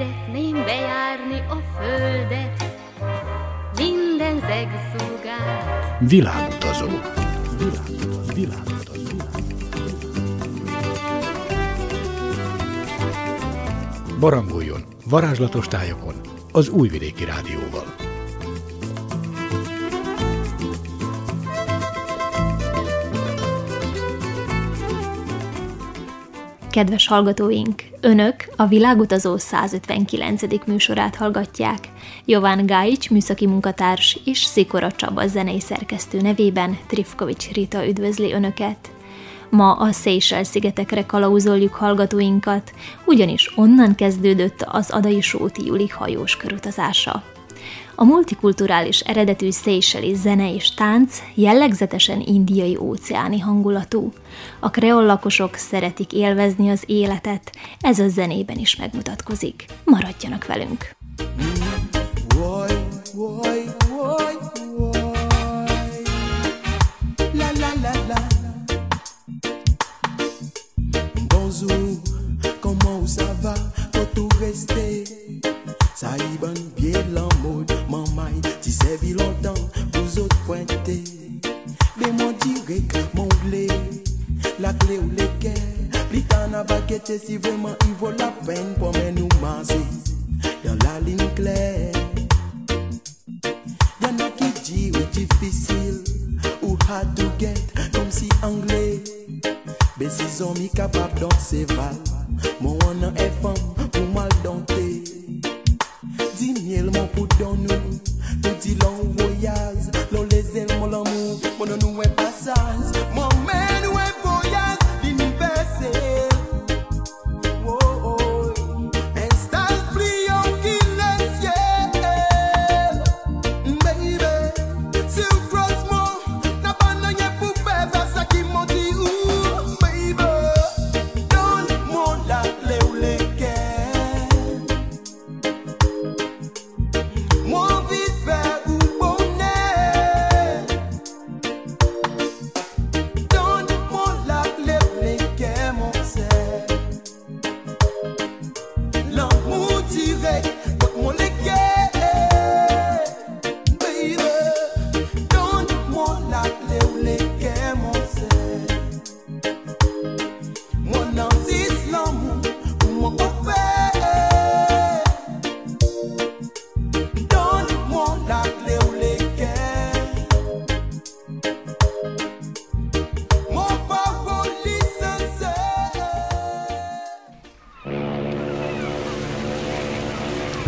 Szeretném bejárni a földet, minden zegszúgát. Világutazó. Világutazó. Világutazó. Barangoljon varázslatos tájokon az Újvidéki Rádióval. Kedves hallgatóink, Önök a Világutazó 159. műsorát hallgatják. Jován Gáics műszaki munkatárs és Szikora Csaba zenei szerkesztő nevében Trifkovics Rita üdvözli Önöket. Ma a Seychelles-szigetekre kalauzoljuk hallgatóinkat, ugyanis onnan kezdődött az Adai Sóti Juli hajós körutazása. A multikulturális eredetű széyseli zene és tánc jellegzetesen indiai óceáni hangulatú. A kreol lakosok szeretik élvezni az életet, ez a zenében is megmutatkozik. Maradjanak velünk! Bonjour, comment ça va? Faut rester. Ça y bien la longtemps, vous autres pointez. Mais mon diré, mon blé, la clé ou les l'équerre. Pli tan abakete si vraiment il vaut la peine pour men nou manse Dans la ligne claire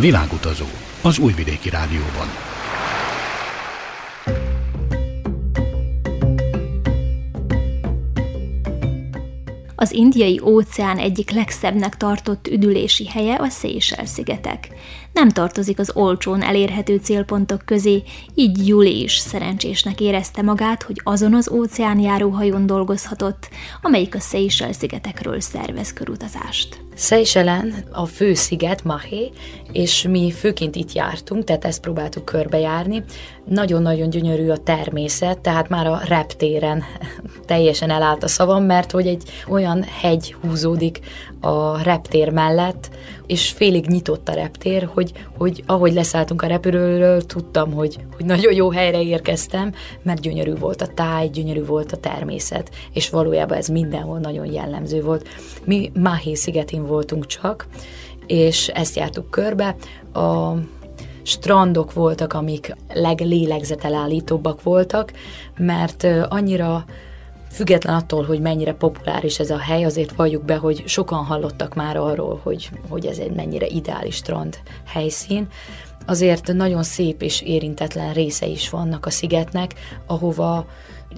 Világutazó az Újvidéki Rádióban. Az indiai óceán egyik legszebbnek tartott üdülési helye a Seychelles-szigetek. Nem tartozik az olcsón elérhető célpontok közé, így Juli is szerencsésnek érezte magát, hogy azon az óceánjáróhajón dolgozhatott, amelyik a Seychelles-szigetekről szervez körutazást. Seychellen a fő sziget, Mahé, és mi főként itt jártunk, tehát ezt próbáltuk körbejárni. Nagyon-nagyon gyönyörű a természet, tehát már a reptéren teljesen elállt a szavam, mert hogy egy olyan hegy húzódik a reptér mellett, és félig nyitott a reptér, hogy, hogy ahogy leszálltunk a repülőről, tudtam, hogy, hogy nagyon jó helyre érkeztem, mert gyönyörű volt a táj, gyönyörű volt a természet, és valójában ez mindenhol nagyon jellemző volt. Mi Mahé szigetén voltunk csak, és ezt jártuk körbe. A strandok voltak, amik leglélegzetelállítóbbak voltak, mert annyira független attól, hogy mennyire populáris ez a hely, azért valljuk be, hogy sokan hallottak már arról, hogy, hogy ez egy mennyire ideális strand helyszín. Azért nagyon szép és érintetlen része is vannak a szigetnek, ahova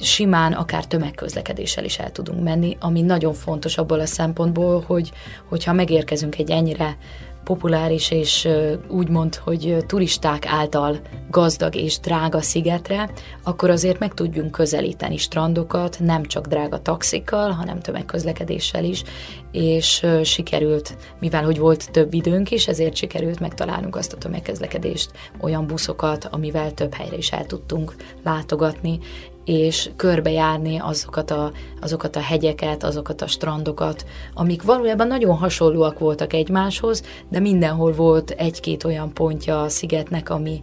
simán akár tömegközlekedéssel is el tudunk menni, ami nagyon fontos abból a szempontból, hogy hogyha megérkezünk egy ennyire populáris és úgymond, hogy turisták által gazdag és drága szigetre, akkor azért meg tudjunk közelíteni strandokat, nem csak drága taxikkal, hanem tömegközlekedéssel is, és sikerült, mivel hogy volt több időnk is, ezért sikerült megtalálnunk azt a tömegközlekedést, olyan buszokat, amivel több helyre is el tudtunk látogatni, és körbejárni azokat a, azokat a hegyeket, azokat a strandokat, amik valójában nagyon hasonlóak voltak egymáshoz, de mindenhol volt egy-két olyan pontja a szigetnek, ami,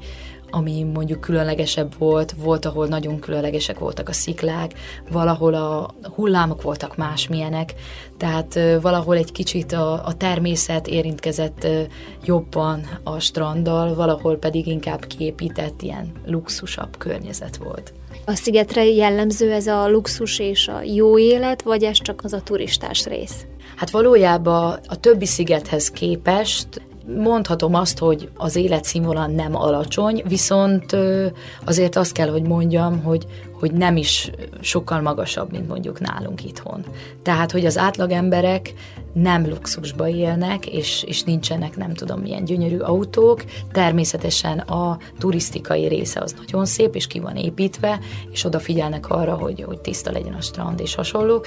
ami mondjuk különlegesebb volt, volt, ahol nagyon különlegesek voltak a sziklák, valahol a hullámok voltak másmilyenek, tehát valahol egy kicsit a, a természet érintkezett jobban a stranddal, valahol pedig inkább kiépített ilyen luxusabb környezet volt. A szigetre jellemző ez a luxus és a jó élet, vagy ez csak az a turistás rész? Hát valójában a többi szigethez képest mondhatom azt, hogy az életszínvonal nem alacsony, viszont azért azt kell, hogy mondjam, hogy, hogy nem is sokkal magasabb, mint mondjuk nálunk itthon. Tehát, hogy az átlagemberek nem luxusba élnek, és, és nincsenek nem tudom milyen gyönyörű autók. Természetesen a turisztikai része az nagyon szép, és ki van építve, és odafigyelnek arra, hogy, hogy tiszta legyen a strand és hasonló.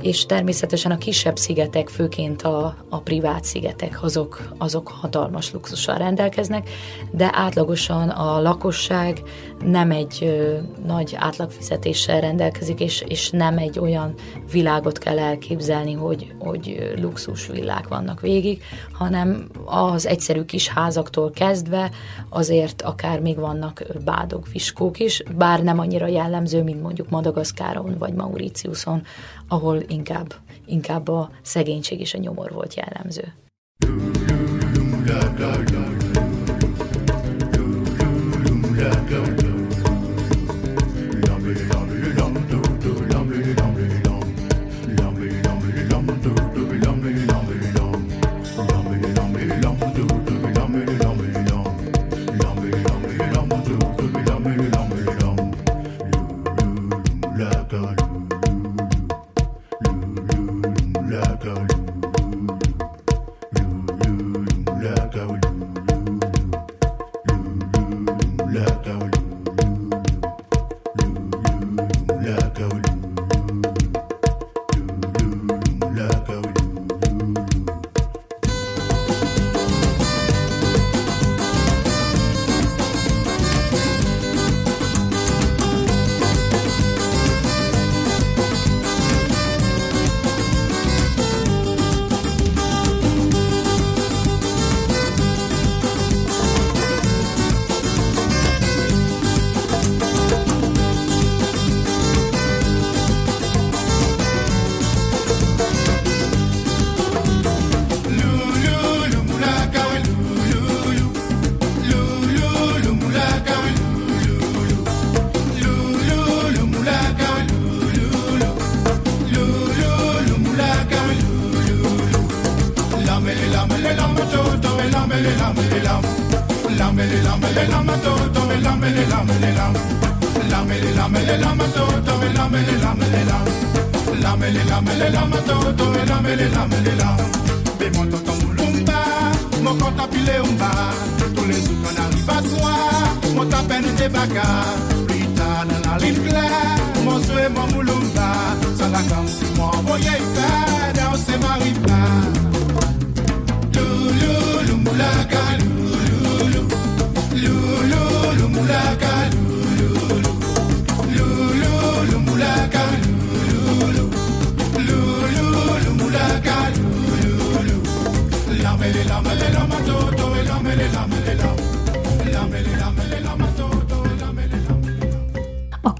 És természetesen a kisebb szigetek, főként a, a privát szigetek, azok, azok hatalmas luxussal rendelkeznek, de átlagosan a lakosság nem egy ö, nagy átlagfizetéssel rendelkezik, és, és nem egy olyan világot kell elképzelni, hogy, hogy luxus villák vannak végig, hanem az egyszerű kis házaktól kezdve azért akár még vannak bádog, fiskók is, bár nem annyira jellemző, mint mondjuk Madagaszkáron vagy Mauritiuson, ahol inkább, inkább a szegénység és a nyomor volt jellemző.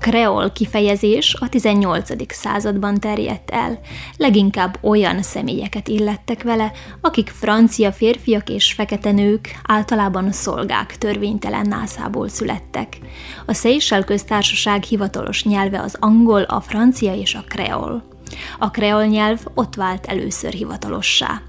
Kreol kifejezés a 18. században terjedt el. Leginkább olyan személyeket illettek vele, akik francia férfiak és fekete nők, általában szolgák törvénytelen nászából születtek. A Seychelles köztársaság hivatalos nyelve az angol, a francia és a kreol. A kreol nyelv ott vált először hivatalossá.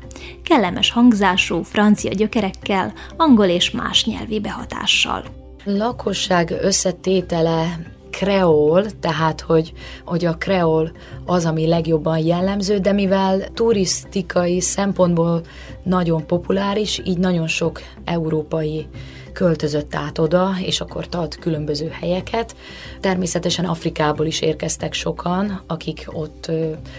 Kellemes hangzású, francia gyökerekkel, angol és más nyelvi behatással. Lakosság összetétele kreol, tehát hogy, hogy a kreol az, ami legjobban jellemző, de mivel turisztikai szempontból nagyon populáris, így nagyon sok európai költözött át oda, és akkor tart különböző helyeket. Természetesen Afrikából is érkeztek sokan, akik ott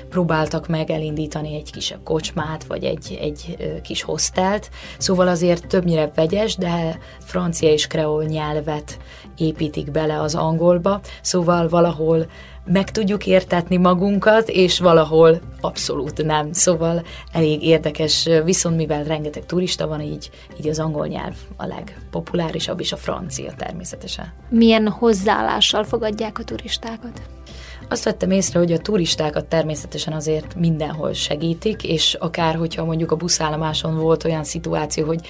próbáltak meg elindítani egy kisebb kocsmát, vagy egy, egy kis hostelt. Szóval azért többnyire vegyes, de francia és kreol nyelvet építik bele az angolba, szóval valahol meg tudjuk értetni magunkat, és valahol abszolút nem. Szóval elég érdekes, viszont mivel rengeteg turista van, így, így az angol nyelv a legpopulárisabb, és a francia természetesen. Milyen hozzáállással fogadják a turistákat? Azt vettem észre, hogy a turistákat természetesen azért mindenhol segítik, és akár hogyha mondjuk a buszállomáson volt olyan szituáció, hogy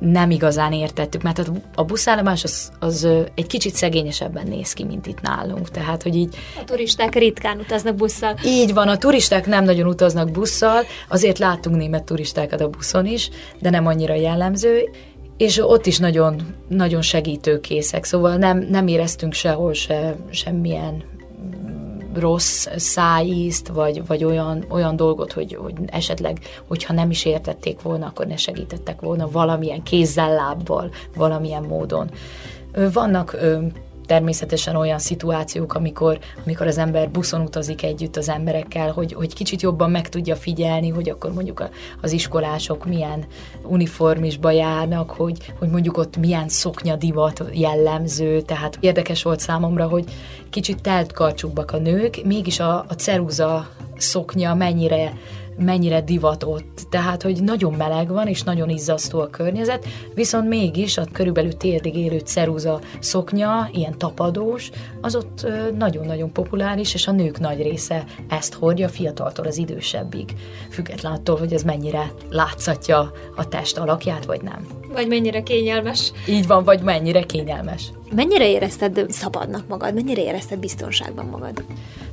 nem igazán értettük, mert a buszállomás az, az egy kicsit szegényesebben néz ki, mint itt nálunk. Tehát, hogy így... A turisták ritkán utaznak busszal. Így van, a turisták nem nagyon utaznak busszal, azért láttunk német turistákat a buszon is, de nem annyira jellemző, és ott is nagyon, nagyon segítőkészek, szóval nem, nem éreztünk sehol se, semmilyen rossz szájízt, vagy, vagy olyan, olyan dolgot, hogy, hogy esetleg, hogyha nem is értették volna, akkor ne segítettek volna valamilyen kézzel, lábbal, valamilyen módon. Vannak természetesen olyan szituációk, amikor, amikor az ember buszon utazik együtt az emberekkel, hogy, hogy kicsit jobban meg tudja figyelni, hogy akkor mondjuk az iskolások milyen uniformisba járnak, hogy, hogy mondjuk ott milyen szoknya divat jellemző, tehát érdekes volt számomra, hogy kicsit telt karcsúbbak a nők, mégis a, a ceruza szoknya mennyire mennyire divatott, tehát hogy nagyon meleg van, és nagyon izzasztó a környezet, viszont mégis a körülbelül térdig élő ceruza szoknya, ilyen tapadós, az ott nagyon-nagyon populáris, és a nők nagy része ezt hordja, fiataltól az idősebbig, független attól, hogy ez mennyire látszatja a test alakját, vagy nem. Vagy mennyire kényelmes. Így van, vagy mennyire kényelmes. Mennyire érezted szabadnak magad? Mennyire érezted biztonságban magad?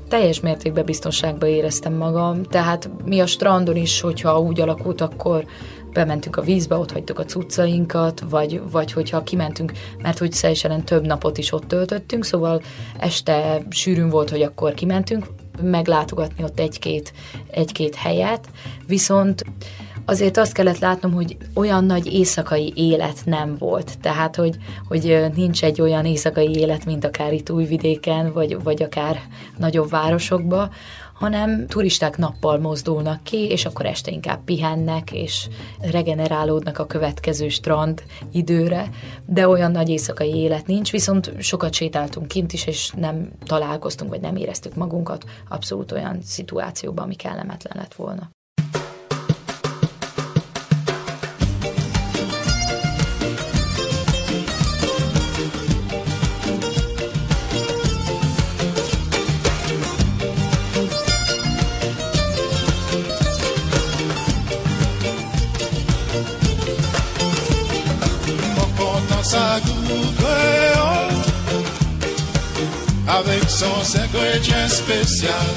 Teljes mértékben biztonságban éreztem magam, tehát mi a strandon is, hogyha úgy alakult, akkor bementünk a vízbe, ott hagytuk a cuccainkat, vagy, vagy hogyha kimentünk, mert hogy Szejselen több napot is ott töltöttünk, szóval este sűrűn volt, hogy akkor kimentünk, meglátogatni ott egy-két, egy-két helyet, viszont azért azt kellett látnom, hogy olyan nagy éjszakai élet nem volt. Tehát, hogy, hogy nincs egy olyan éjszakai élet, mint akár itt Újvidéken, vagy, vagy akár nagyobb városokban, hanem turisták nappal mozdulnak ki, és akkor este inkább pihennek, és regenerálódnak a következő strand időre, de olyan nagy éjszakai élet nincs, viszont sokat sétáltunk kint is, és nem találkoztunk, vagy nem éreztük magunkat abszolút olyan szituációban, ami kellemetlen lett volna. Son ingrédient spécial.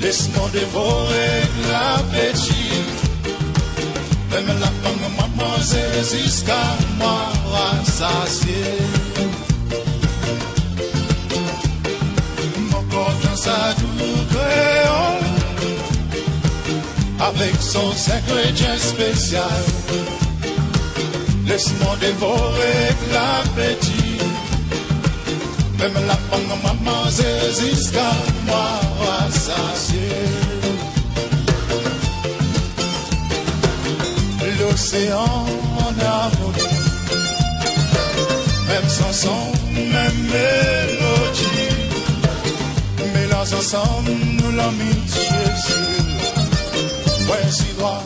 Laisse-moi dévorer l'appétit. Même la femme mademoiselle jusqu'à moi rassasier. Mon corps dans sa créole, avec son ingrédient spécial. Laisse-moi dévorer l'appétit. Même la femme maman c'est jusqu'à moi rassasier. L'océan en harmonie, même sans son, même mélodie. Mélange ensemble nous l'amitié sur. Ouais, si droit,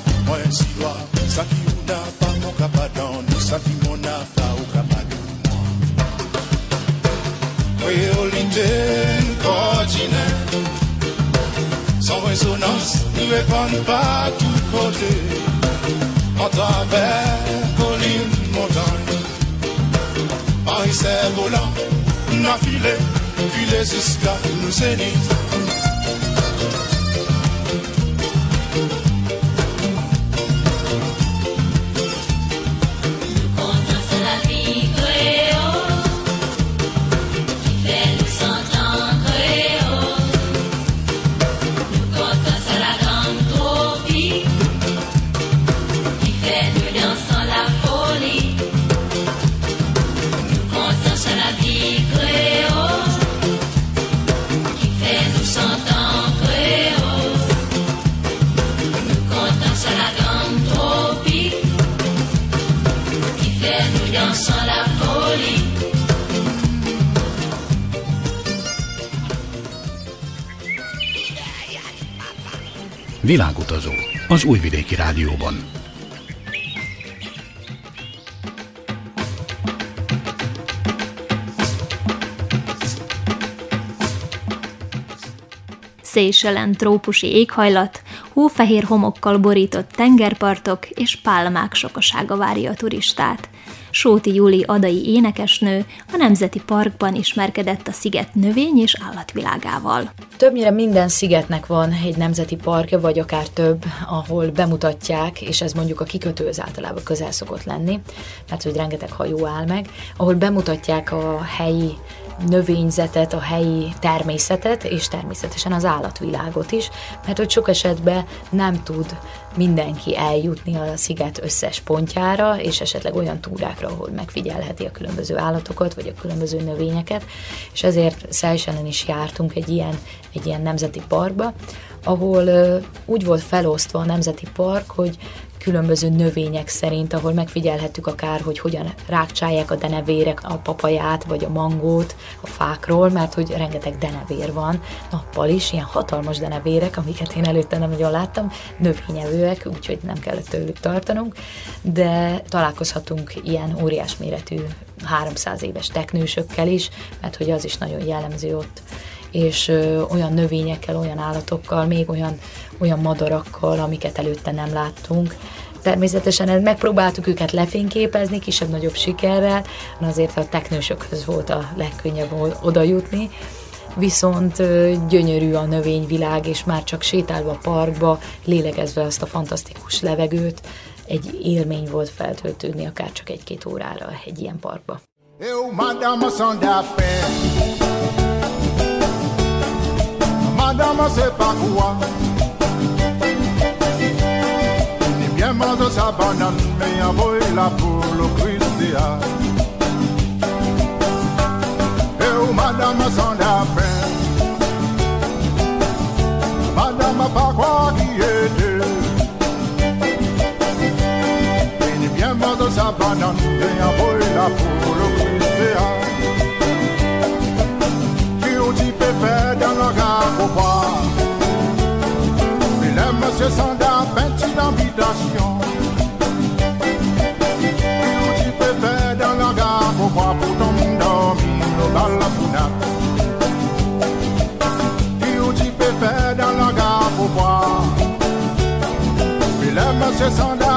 consonance ne répondent pas du côté. En travers collines, montagnes, en essai volant, n'a filé, filé jusqu'à nous zénith. Világutazó az Újvidéki Rádióban. Széyselen trópusi éghajlat, hófehér homokkal borított tengerpartok és pálmák sokasága várja a turistát. Sóti Júli adai énekesnő a Nemzeti Parkban ismerkedett a sziget növény és állatvilágával. Többnyire minden szigetnek van egy nemzeti parkja, vagy akár több, ahol bemutatják, és ez mondjuk a kikötő az általában közel szokott lenni, mert hogy rengeteg hajó áll meg, ahol bemutatják a helyi növényzetet, a helyi természetet, és természetesen az állatvilágot is, mert hogy sok esetben nem tud mindenki eljutni a sziget összes pontjára, és esetleg olyan túrákra, ahol megfigyelheti a különböző állatokat, vagy a különböző növényeket, és ezért Seychellen is jártunk egy ilyen, egy ilyen nemzeti parkba, ahol úgy volt felosztva a nemzeti park, hogy különböző növények szerint, ahol megfigyelhettük akár, hogy hogyan rákcsálják a denevérek a papaját, vagy a mangót a fákról, mert hogy rengeteg denevér van nappal is, ilyen hatalmas denevérek, amiket én előtte nem nagyon láttam, növényevőek, úgyhogy nem kellett tőlük tartanunk, de találkozhatunk ilyen óriás méretű 300 éves teknősökkel is, mert hogy az is nagyon jellemző ott és ö, olyan növényekkel, olyan állatokkal, még olyan, olyan madarakkal, amiket előtte nem láttunk. Természetesen megpróbáltuk őket lefényképezni, kisebb-nagyobb sikerrel, azért a teknősökhöz volt a legkönnyebb oda jutni, viszont gyönyörű a növényvilág, és már csak sétálva a parkba, lélegezve azt a fantasztikus levegőt, egy élmény volt feltöltődni akár csak egy-két órára egy ilyen parkba. Eu, madame, madame commencer par quoi Ni bien manger sa banane, mais envoyer la pour le Christia. Et où madame s'en a fait l'aspiration. Plus tu te fais dans la gare, pourquoi pour t'endormir dans la founa? Plus tu te fais dans la gare, pourquoi? Puis les messieurs s'en la.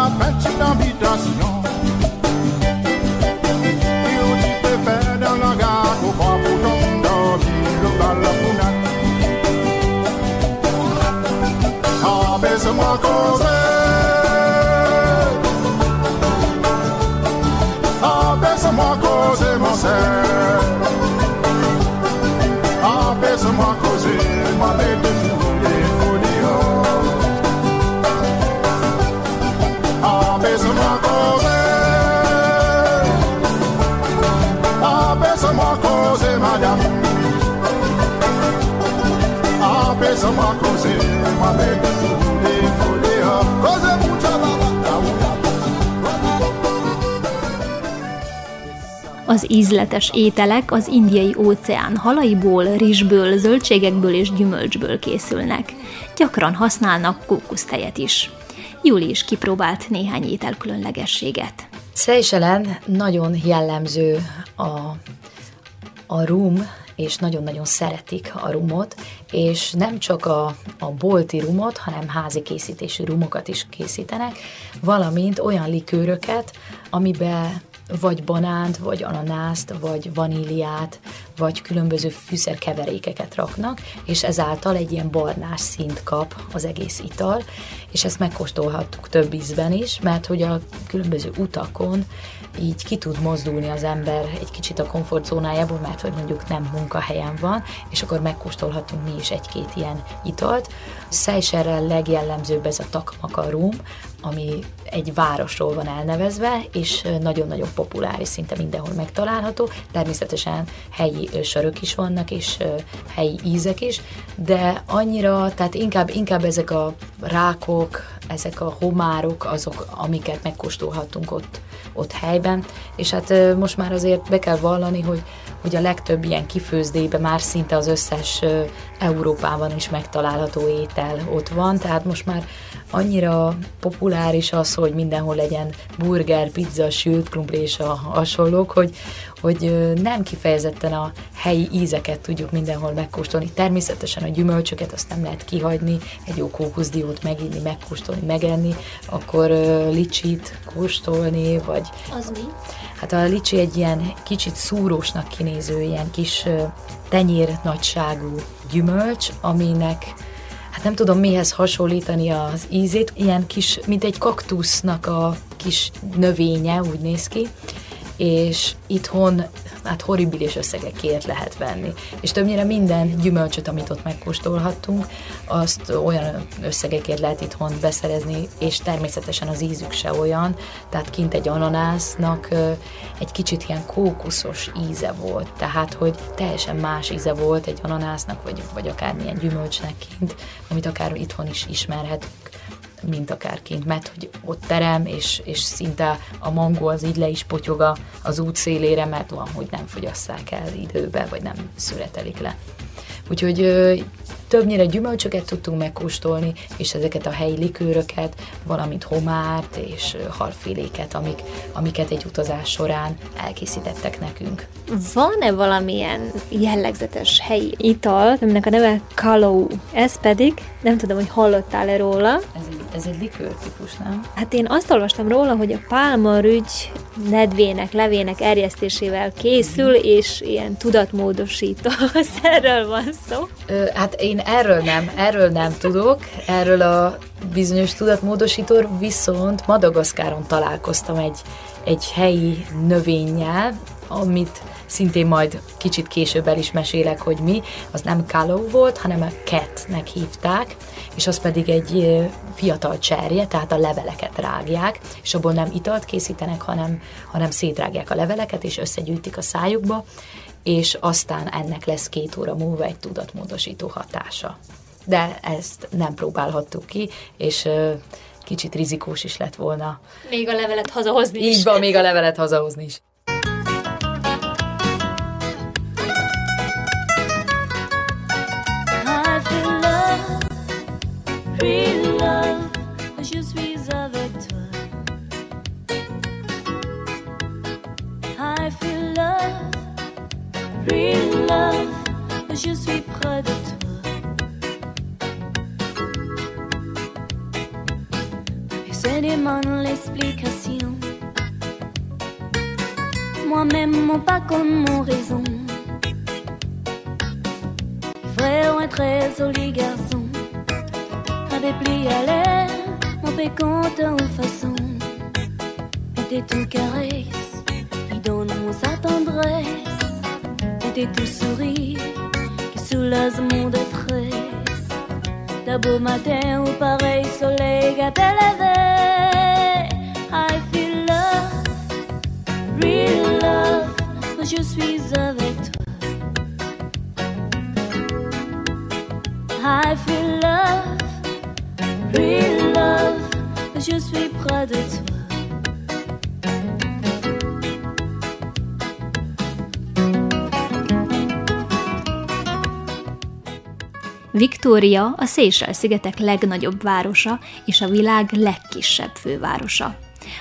Az ízletes ételek az indiai óceán halaiból, rizsből, zöldségekből és gyümölcsből készülnek. Gyakran használnak kókusztejet is. Júli is kipróbált néhány ételkülönlegességet. Seychellen nagyon jellemző a, a rum, és nagyon-nagyon szeretik a rumot, és nem csak a, a bolti rumot, hanem házi készítésű rumokat is készítenek, valamint olyan likőröket, amiben vagy banánt, vagy ananászt, vagy vaníliát, vagy különböző fűszerkeverékeket raknak, és ezáltal egy ilyen barnás szint kap az egész ital, és ezt megkóstolhattuk több ízben is, mert hogy a különböző utakon így ki tud mozdulni az ember egy kicsit a komfortzónájából, mert hogy mondjuk nem munkahelyen van, és akkor megkóstolhatunk mi is egy-két ilyen italt. Seychellel legjellemzőbb ez a takmakarum, ami egy városról van elnevezve, és nagyon-nagyon populáris, szinte mindenhol megtalálható. Természetesen helyi sörök is vannak, és helyi ízek is, de annyira, tehát inkább, inkább ezek a rákok, ezek a homárok azok, amiket megkóstolhatunk ott, ott helyben, és hát most már azért be kell vallani, hogy, hogy a legtöbb ilyen kifőzdébe már szinte az összes Európában is megtalálható étel ott van, tehát most már annyira populáris az, hogy mindenhol legyen burger, pizza, sült krumpli és a hasonlók, hogy, hogy nem kifejezetten a helyi ízeket tudjuk mindenhol megkóstolni. Természetesen a gyümölcsöket azt nem lehet kihagyni, egy jó kókuszdiót meginni, megkóstolni, megenni, akkor licsit kóstolni, vagy... Az mi? Hát a licsi egy ilyen kicsit szúrósnak kinéző, ilyen kis tenyér nagyságú gyümölcs, aminek hát nem tudom mihez hasonlítani az ízét, ilyen kis, mint egy kaktusznak a kis növénye, úgy néz ki, és itthon hát horribilis összegekért lehet venni. És többnyire minden gyümölcsöt, amit ott megkóstolhattunk, azt olyan összegekért lehet itthon beszerezni, és természetesen az ízük se olyan, tehát kint egy ananásznak egy kicsit ilyen kókuszos íze volt, tehát hogy teljesen más íze volt egy ananásznak, vagy, vagy akármilyen gyümölcsnek kint, amit akár itthon is ismerhetünk mint akár kint, mert hogy ott terem, és, és szinte a mangó az így le is potyoga az út szélére, mert van, hogy nem fogyasszák el időbe, vagy nem születelik le. Úgyhogy többnyire gyümölcsöket tudtunk megkóstolni, és ezeket a helyi likőröket, valamint homárt és halfiléket, amik, amiket egy utazás során elkészítettek nekünk. Van-e valamilyen jellegzetes helyi ital, aminek a neve Kalou? Ez pedig, nem tudom, hogy hallottál-e róla. Ez egy, ez egy likőr típus, nem? Hát én azt olvastam róla, hogy a pálmarügy nedvének, levének erjesztésével készül, és ilyen tudatmódosító szerről van szó. Ö, hát én erről nem, erről nem tudok, erről a bizonyos tudatmódosító, viszont Madagaszkáron találkoztam egy, egy helyi növényjel, amit szintén majd kicsit később el is mesélek, hogy mi, az nem káló volt, hanem a ketnek hívták, és az pedig egy fiatal cserje, tehát a leveleket rágják, és abból nem italt készítenek, hanem, hanem szétrágják a leveleket, és összegyűjtik a szájukba, és aztán ennek lesz két óra múlva egy tudatmódosító hatása. De ezt nem próbálhattuk ki, és kicsit rizikós is lett volna. Még a levelet hazahozni is. Így van, még a levelet hazahozni is. Je suis près de toi. Et c'est demande l'explication. Moi-même, mon pas comme mon raison. Vrai ou un très joli garçon. Avec pli à l'air, mon pécante en façon. Et t'es tout caresse, qui donne tendresse. T'es tout sourire soulage mon détresse. D'un beau matin au pareil soleil qu'appelle la I feel love, real love, je suis avec toi. I feel love, real love, je suis près de toi. Viktória a Seychelles-szigetek legnagyobb városa és a világ legkisebb fővárosa.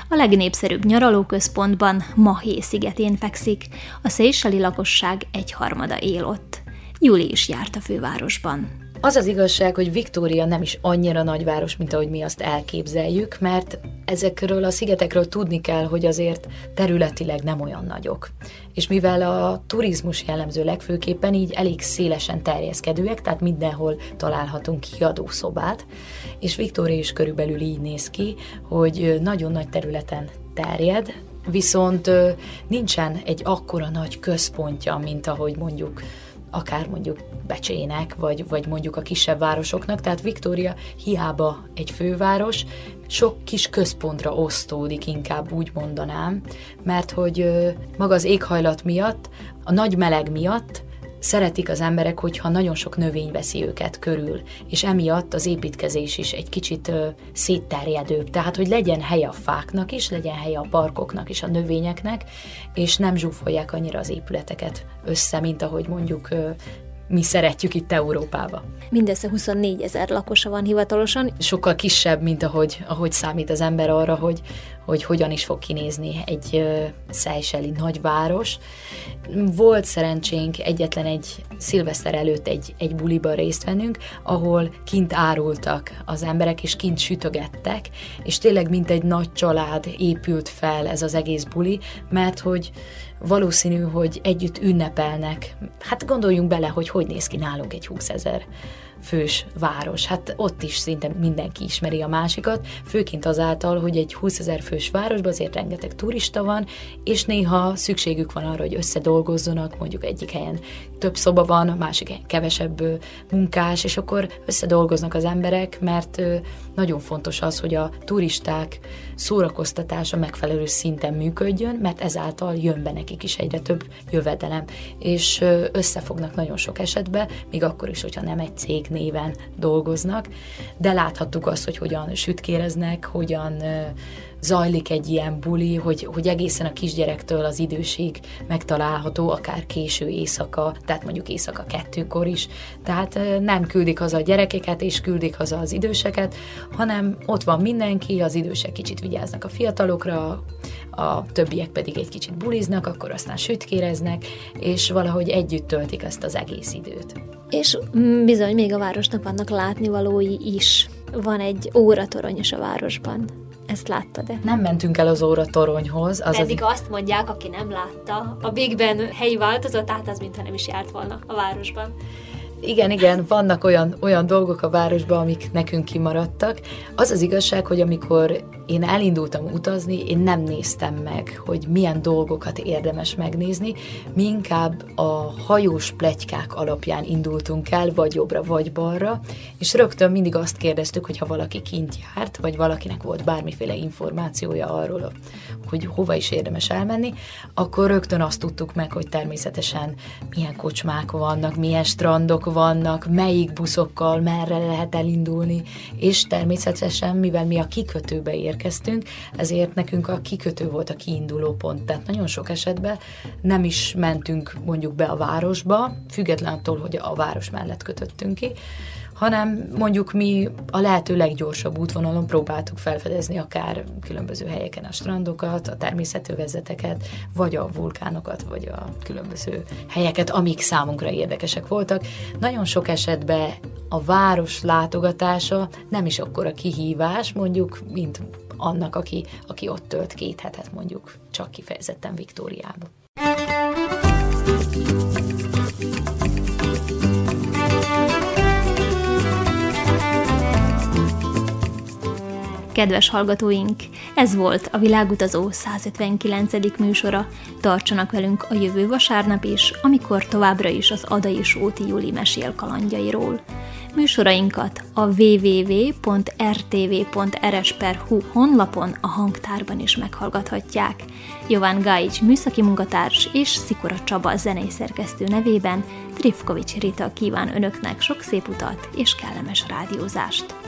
A legnépszerűbb nyaralóközpontban Mahé szigetén fekszik, a széyseli lakosság egyharmada él ott. Júli is járt a fővárosban. Az az igazság, hogy Viktória nem is annyira nagyváros, mint ahogy mi azt elképzeljük, mert ezekről a szigetekről tudni kell, hogy azért területileg nem olyan nagyok. És mivel a turizmus jellemző legfőképpen így elég szélesen terjeszkedőek, tehát mindenhol találhatunk kiadószobát, és Viktória is körülbelül így néz ki, hogy nagyon nagy területen terjed, viszont nincsen egy akkora nagy központja, mint ahogy mondjuk akár mondjuk Becsének, vagy, vagy mondjuk a kisebb városoknak, tehát Viktória hiába egy főváros, sok kis központra osztódik, inkább úgy mondanám, mert hogy maga az éghajlat miatt, a nagy meleg miatt szeretik az emberek, hogyha nagyon sok növény veszi őket körül, és emiatt az építkezés is egy kicsit ö, szétterjedőbb, tehát hogy legyen hely a fáknak is, legyen hely a parkoknak és a növényeknek, és nem zsúfolják annyira az épületeket össze, mint ahogy mondjuk ö, mi szeretjük itt Európába. Mindössze 24 ezer lakosa van hivatalosan. Sokkal kisebb, mint ahogy, ahogy számít az ember arra, hogy, hogy hogyan is fog kinézni egy uh, Seychelles nagyváros. Volt szerencsénk egyetlen egy szilveszter előtt egy, egy buliban részt vennünk, ahol kint árultak az emberek, és kint sütögettek, és tényleg mint egy nagy család épült fel ez az egész buli, mert hogy valószínű, hogy együtt ünnepelnek. Hát gondoljunk bele, hogy hogy néz ki nálunk egy 20 ezer fős város. Hát ott is szinte mindenki ismeri a másikat, főként azáltal, hogy egy 20 ezer fős városban azért rengeteg turista van, és néha szükségük van arra, hogy összedolgozzanak, mondjuk egyik helyen több szoba van, másik helyen kevesebb munkás, és akkor összedolgoznak az emberek, mert nagyon fontos az, hogy a turisták szórakoztatása megfelelő szinten működjön, mert ezáltal jön be nekik is egyre több jövedelem, és összefognak nagyon sok esetben, még akkor is, hogyha nem egy cég néven dolgoznak, de láthattuk azt, hogy hogyan sütkéreznek, hogyan zajlik egy ilyen buli, hogy, hogy egészen a kisgyerektől az időség megtalálható, akár késő éjszaka, tehát mondjuk éjszaka kettőkor is. Tehát nem küldik haza a gyerekeket, és küldik haza az időseket, hanem ott van mindenki, az idősek kicsit vigyáznak a fiatalokra, a többiek pedig egy kicsit buliznak, akkor aztán sütkéreznek, és valahogy együtt töltik ezt az egész időt. És bizony, még a városnak vannak látnivalói is. Van egy óratorony is a városban. Ezt láttad-e? Nem mentünk el az óra toronyhoz. Az Eddig az... azt mondják, aki nem látta, a Big Ben helyi változatát, az mintha nem is járt volna a városban. Igen, igen, vannak olyan, olyan dolgok a városban, amik nekünk kimaradtak. Az az igazság, hogy amikor én elindultam utazni, én nem néztem meg, hogy milyen dolgokat érdemes megnézni, mi inkább a hajós plegykák alapján indultunk el, vagy jobbra, vagy balra, és rögtön mindig azt kérdeztük, hogy ha valaki kint járt, vagy valakinek volt bármiféle információja arról, hogy hova is érdemes elmenni, akkor rögtön azt tudtuk meg, hogy természetesen milyen kocsmák vannak, milyen strandok vannak, melyik buszokkal merre lehet elindulni, és természetesen, mivel mi a kikötőbe ér érkeztünk, ezért nekünk a kikötő volt a kiinduló pont. Tehát nagyon sok esetben nem is mentünk mondjuk be a városba, független attól, hogy a város mellett kötöttünk ki, hanem mondjuk mi a lehető leggyorsabb útvonalon próbáltuk felfedezni akár különböző helyeken a strandokat, a természetővezeteket, vagy a vulkánokat, vagy a különböző helyeket, amik számunkra érdekesek voltak. Nagyon sok esetben a város látogatása nem is akkora kihívás, mondjuk, mint annak, aki, aki ott tölt két hetet mondjuk csak kifejezetten Viktóriában. Kedves hallgatóink, ez volt a Világutazó 159. műsora. Tartsanak velünk a jövő vasárnap is, amikor továbbra is az Adai Sóti Júli mesél kalandjairól. Műsorainkat a www.rtv.rs.hu honlapon a hangtárban is meghallgathatják. Jován Gájics műszaki munkatárs és Szikora Csaba zenei szerkesztő nevében Trifkovics Rita kíván önöknek sok szép utat és kellemes rádiózást.